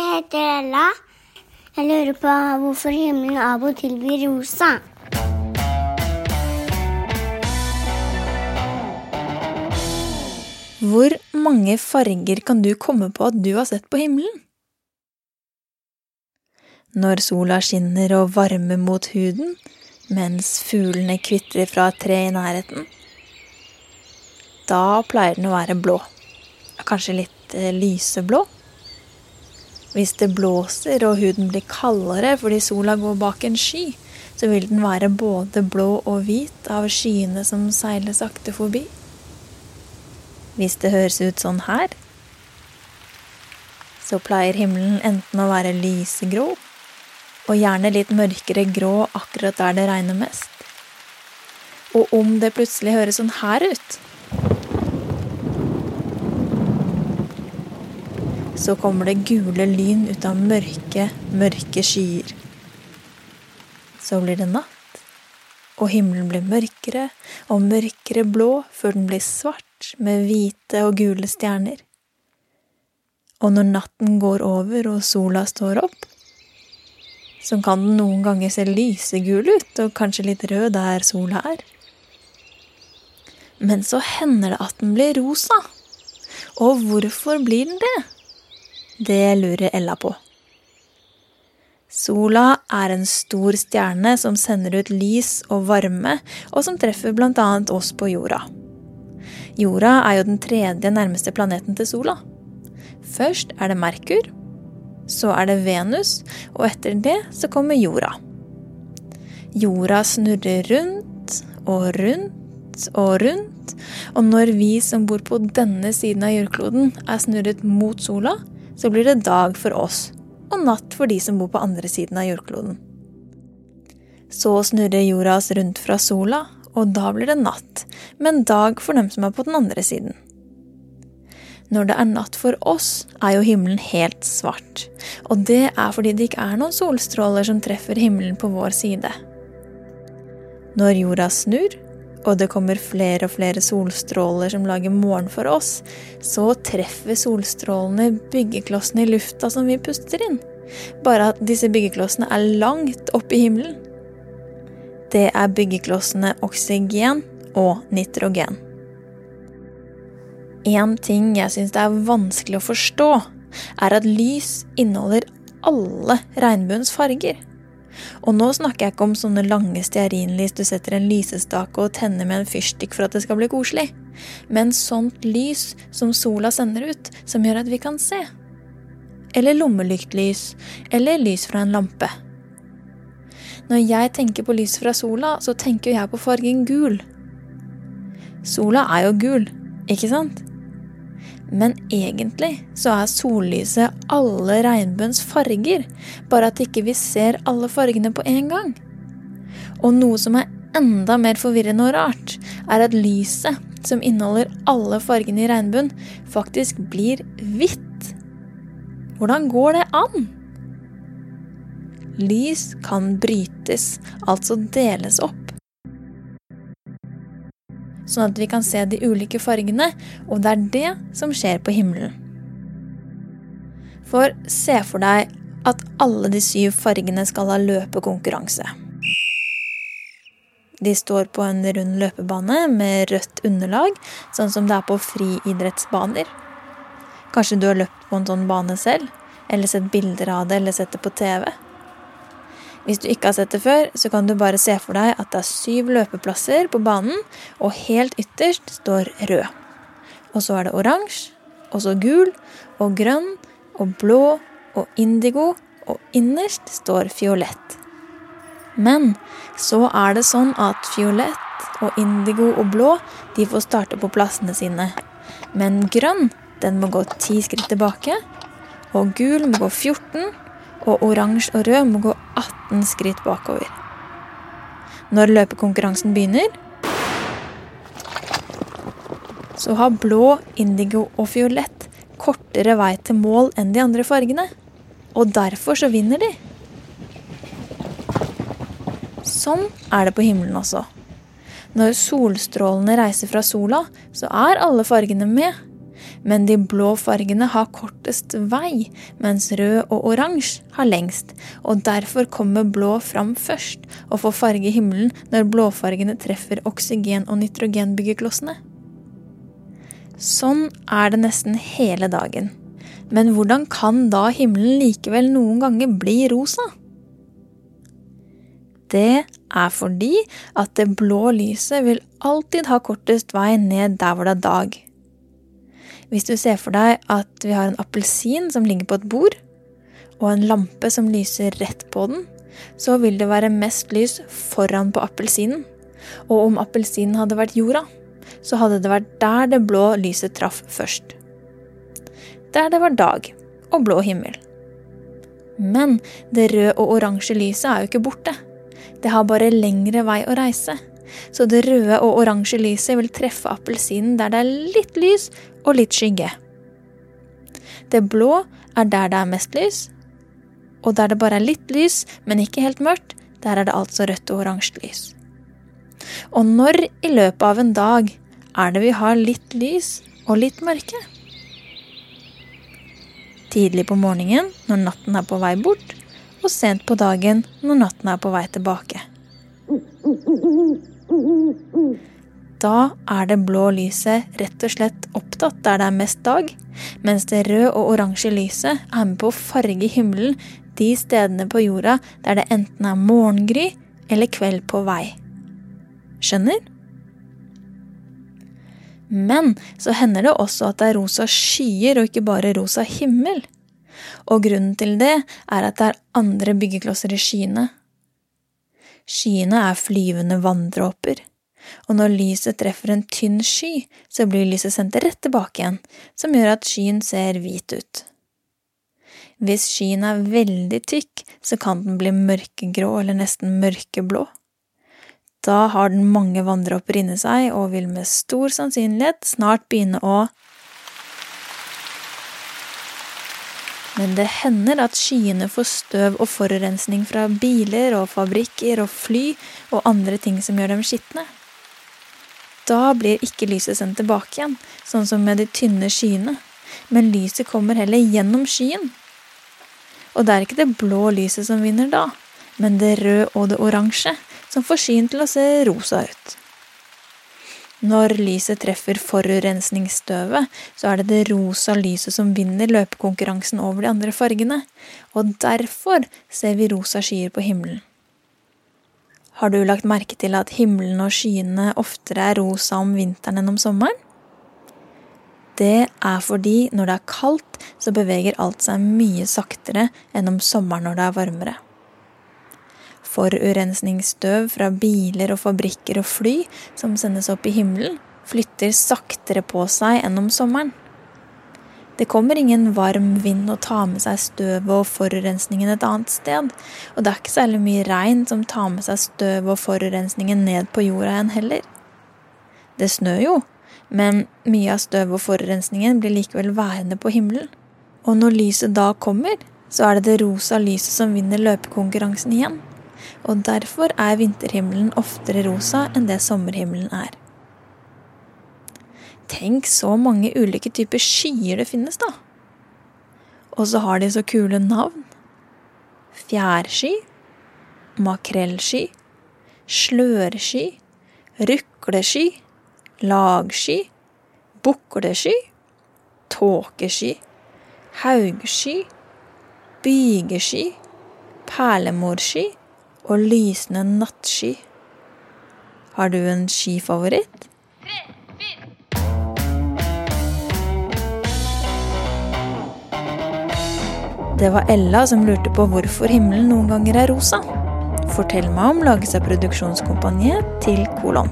heter Ella. Jeg lurer på hvorfor himmelen av og til blir rosa. Hvor mange farger kan du komme på at du har sett på himmelen? Når sola skinner og varmer mot huden, mens fuglene kvitrer fra et tre i nærheten. Da pleier den å være blå. Kanskje litt eh, lyseblå. Hvis det blåser og huden blir kaldere fordi sola går bak en sky, så vil den være både blå og hvit av skyene som seiler sakte forbi. Hvis det høres ut sånn her, så pleier himmelen enten å være lysegrå, og gjerne litt mørkere grå akkurat der det regner mest. Og om det plutselig høres sånn her ut, så kommer det gule lyn ut av mørke, mørke skyer. Så blir det natt, og himmelen blir mørkere og mørkere blå før den blir svart med hvite og gule stjerner. Og når natten går over og sola står opp, så kan den noen ganger se lysegul ut og kanskje litt rød der sola er. Men så hender det at den blir rosa. Og hvorfor blir den det? Det lurer Ella på. Sola er en stor stjerne som sender ut lys og varme, og som treffer annet oss på jorda. Jorda er jo den tredje nærmeste planeten til sola. Først er det Merkur, så er det Venus, og etter det så kommer jorda. Jorda snurrer rundt og rundt og rundt, og når vi som bor på denne siden av jordkloden er snurret mot sola, så blir det dag for oss og natt for de som bor på andre siden av jordkloden. Så snurrer jorda oss rundt fra sola, og da blir det natt, men dag for dem som er på den andre siden. Når det er natt for oss, er jo himmelen helt svart, og det er fordi det ikke er noen solstråler som treffer himmelen på vår side. Når jorda snur, og det kommer flere og flere solstråler som lager morgen for oss, så treffer solstrålene byggeklossene i lufta som vi puster inn, bare at disse byggeklossene er langt oppe i himmelen det er byggeklossene oksygen og nitrogen. En ting jeg syns det er vanskelig å forstå, er at lys inneholder alle regnbuens farger. Og nå snakker jeg ikke om sånne lange stearinlys du setter en lysestake og tenner med en fyrstikk for at det skal bli koselig, men sånt lys som sola sender ut, som gjør at vi kan se. Eller lommelyktlys, eller lys fra en lampe. Når jeg tenker på lys fra sola, så tenker jeg på fargen gul. Sola er jo gul, ikke sant? Men egentlig så er sollyset alle regnbuens farger, bare at ikke vi ser alle fargene på en gang. Og noe som er enda mer forvirrende og rart, er at lyset, som inneholder alle fargene i regnbuen, faktisk blir hvitt. Hvordan går det an? Lys kan brytes, altså deles opp. Sånn at vi kan se de ulike fargene, og det er det som skjer på himmelen. For se for deg at alle de syv fargene skal ha løpekonkurranse. De står på en rund løpebane med rødt underlag, sånn som det er på friidrettsbaner. Kanskje du har løpt på en sånn bane selv, eller sett bilder av det, eller sett det på TV. Hvis du ikke har sett det før, så kan du bare se for deg at det er syv løpeplasser på banen, og helt ytterst står rød. Og så er det oransje, og så gul, og grønn, og blå, og indigo, og innerst står fiolett. Men så er det sånn at fiolett og indigo og blå de får starte på plassene sine. Men grønn den må gå ti skritt tilbake, og gul må gå 14, og oransje og rød må gå 18 skritt bakover. Når løpekonkurransen begynner, så har blå, indigo og fiolett kortere vei til mål enn de andre fargene. Og derfor så vinner de. Sånn er det på himmelen også. Når solstrålene reiser fra sola, så er alle fargene med. Men de blå fargene har kortest vei, mens rød og oransje har lengst. Og derfor kommer blå fram først og får farge himmelen når blåfargene treffer oksygen- og nitrogenbyggeklossene. Sånn er det nesten hele dagen. Men hvordan kan da himmelen likevel noen ganger bli rosa? Det er fordi at det blå lyset vil alltid ha kortest vei ned der hvor det er dag. Hvis du ser for deg at vi har en appelsin som ligger på et bord, og en lampe som lyser rett på den, så vil det være mest lys foran på appelsinen. Og om appelsinen hadde vært jorda, så hadde det vært der det blå lyset traff først. Der det var dag og blå himmel. Men det røde og oransje lyset er jo ikke borte. Det har bare lengre vei å reise. Så det røde og oransje lyset vil treffe appelsinen der det er litt lys og litt skygge. Det blå er der det er mest lys, og der det bare er litt lys, men ikke helt mørkt, der er det altså rødt og oransje lys. Og når i løpet av en dag er det vi har litt lys og litt mørke? Tidlig på morgenen når natten er på vei bort, og sent på dagen når natten er på vei tilbake. Da er det blå lyset rett og slett opptatt der det er mest dag, mens det røde og oransje lyset er med på å farge himmelen de stedene på jorda der det enten er morgengry eller kveld på vei. Skjønner? Men så hender det også at det er rosa skyer og ikke bare rosa himmel. Og grunnen til det er at det er andre byggeklosser i skyene. Skyene er flyvende vanndråper, og når lyset treffer en tynn sky, så blir lyset sendt rett tilbake igjen, som gjør at skyen ser hvit ut. Hvis skyen er veldig tykk, så kan den bli mørkegrå eller nesten mørkeblå. Da har den mange vanndråper inni seg og vil med stor sannsynlighet snart begynne å Men det hender at skyene får støv og forurensning fra biler og fabrikker og fly og andre ting som gjør dem skitne. Da blir ikke lyset sendt tilbake igjen, sånn som med de tynne skyene, men lyset kommer heller gjennom skyen. Og det er ikke det blå lyset som vinner da, men det røde og det oransje, som får skyen til å se rosa ut. Når lyset treffer forurensningsstøvet, så er det det rosa lyset som vinner løpekonkurransen over de andre fargene, og derfor ser vi rosa skyer på himmelen. Har du lagt merke til at himmelen og skyene oftere er rosa om vinteren enn om sommeren? Det er fordi når det er kaldt, så beveger alt seg mye saktere enn om sommeren når det er varmere. Forurensningsstøv fra biler og fabrikker og fly som sendes opp i himmelen, flytter saktere på seg enn om sommeren. Det kommer ingen varm vind og tar med seg støvet og forurensningen et annet sted, og det er ikke særlig mye regn som tar med seg støvet og forurensningen ned på jorda igjen heller. Det snør jo, men mye av støvet og forurensningen blir likevel værende på himmelen. Og når lyset da kommer, så er det det rosa lyset som vinner løpekonkurransen igjen og derfor er vinterhimmelen oftere rosa enn det sommerhimmelen er. Tenk så mange ulike typer skyer det finnes, da. Og så har de så kule navn. Fjærsky, makrellsky, slørsky, ruklesky, lagsky, buklesky, tåkesky, haugsky, bygesky, perlemorsky og lysende nattsky. Har du en skifavoritt? Det var Ella som lurte på hvorfor himmelen noen ganger er rosa. Fortell meg om Lage seg produksjonskompaniet til kolon.